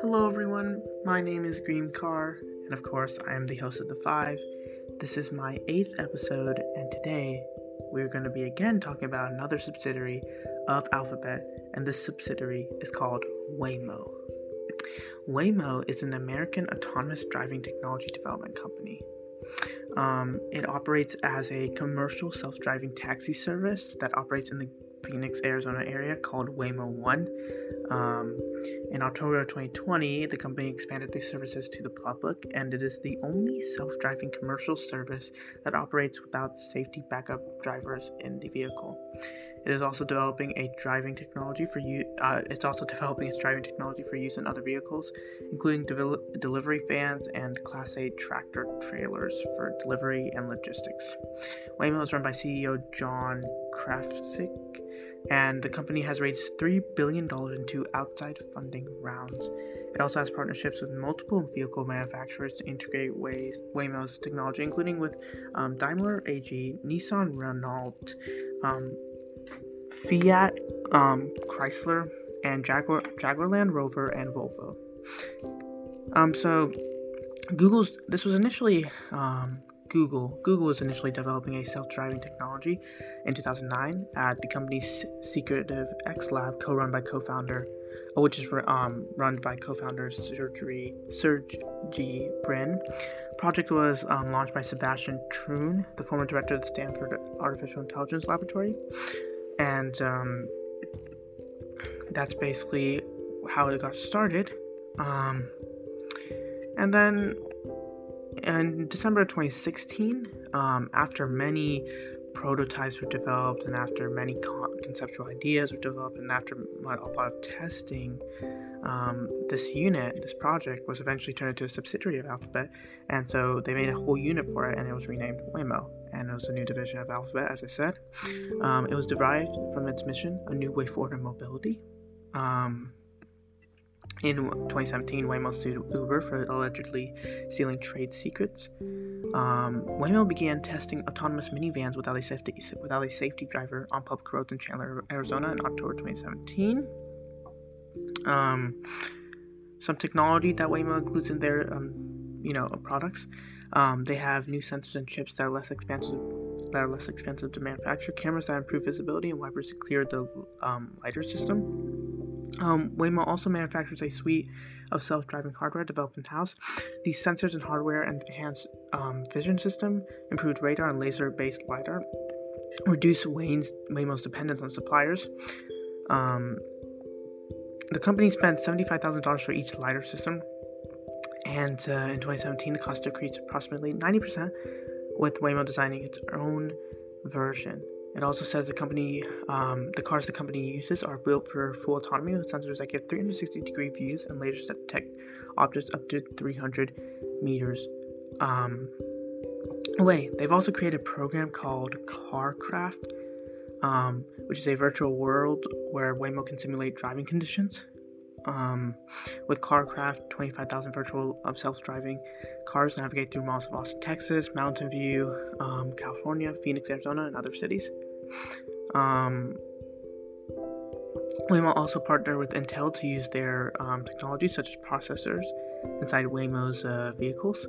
Hello, everyone. My name is Green Carr, and of course, I am the host of The Five. This is my eighth episode, and today we're going to be again talking about another subsidiary of Alphabet, and this subsidiary is called Waymo. Waymo is an American autonomous driving technology development company. Um, it operates as a commercial self driving taxi service that operates in the Phoenix, Arizona area called Waymo One. Um, in October of 2020, the company expanded their services to the public, and it is the only self driving commercial service that operates without safety backup drivers in the vehicle. It is also developing a driving technology for you. Uh, it's also developing its driving technology for use in other vehicles, including delivery vans and Class A tractor trailers for delivery and logistics. Waymo is run by CEO John Krafcik, and the company has raised $3 billion in two outside funding rounds. It also has partnerships with multiple vehicle manufacturers to integrate Way- Waymo's technology, including with um, Daimler AG, Nissan Renault, um, Fiat, um, Chrysler, and Jaguar, Jaguar Land Rover and Volvo. Um, so Google's this was initially um, Google. Google was initially developing a self-driving technology in 2009 at the company's secretive X Lab, co-run by co-founder, uh, which is um, run by co-founder Sergey Serge Brin. Project was um, launched by Sebastian Thrun, the former director of the Stanford Artificial Intelligence Laboratory and um, that's basically how it got started. Um, and then in December 2016, um, after many prototypes were developed and after many con- conceptual ideas were developed and after a lot of testing, um, this unit, this project, was eventually turned into a subsidiary of Alphabet, and so they made a whole unit for it, and it was renamed Waymo, and it was a new division of Alphabet, as I said. Um, it was derived from its mission, a new way forward in mobility. Um, in 2017, Waymo sued Uber for allegedly stealing trade secrets. Um, Waymo began testing autonomous minivans without a safety without a safety driver on public roads in Chandler, Arizona, in October 2017. Um, some technology that Waymo includes in their, um, you know, products. Um, they have new sensors and chips that are less expensive that are less expensive to manufacture, cameras that improve visibility, and wipers to clear the um, lidar system. Um, Waymo also manufactures a suite of self-driving hardware developed in-house. These sensors and hardware and enhanced um, vision system, improved radar and laser-based lidar, reduce Wayne's, Waymo's dependence on suppliers. Um, the company spent $75,000 for each LiDAR system, and uh, in 2017, the cost decreased approximately 90%, with Waymo designing its own version. It also says the company, um, the cars the company uses are built for full autonomy with sensors that give 360 degree views and lasers that detect objects up to 300 meters um, away. They've also created a program called CarCraft um, which is a virtual world where Waymo can simulate driving conditions. Um, with CarCraft, 25,000 virtual um, self-driving cars navigate through malls of Austin, Texas, Mountain View, um, California, Phoenix, Arizona, and other cities. Um, Waymo also partnered with Intel to use their um, technologies such as processors inside Waymo's uh, vehicles.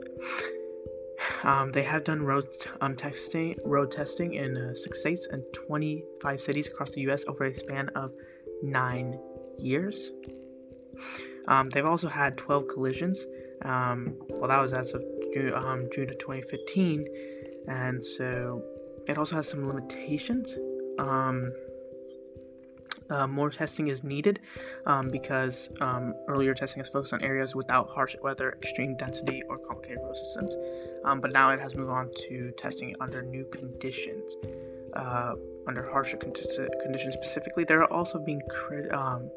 Um, they have done road um, testing, road testing in uh, six states and 25 cities across the U.S. over a span of nine years. Um, they've also had 12 collisions. Um, well, that was as of June, um, June of 2015, and so it also has some limitations. Um, uh, more testing is needed um, because um, earlier testing is focused on areas without harsh weather, extreme density, or complicated road systems. But now it has moved on to testing under new conditions, uh, under harsher conditions specifically. There are also being um,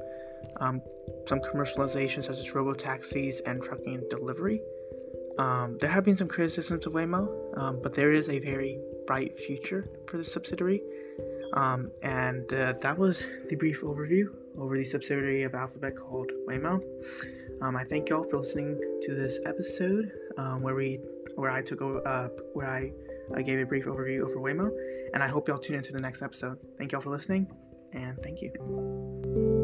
um, some commercialization, such as robo taxis and trucking and delivery. Um, there have been some criticisms of Waymo, but there is a very bright future for the subsidiary. Um, and uh, that was the brief overview over the subsidiary of Alphabet called Waymo. Um, I thank y'all for listening to this episode um, where we where I took uh, where I, I gave a brief overview over Waymo, and I hope y'all tune into the next episode. Thank y'all for listening, and thank you.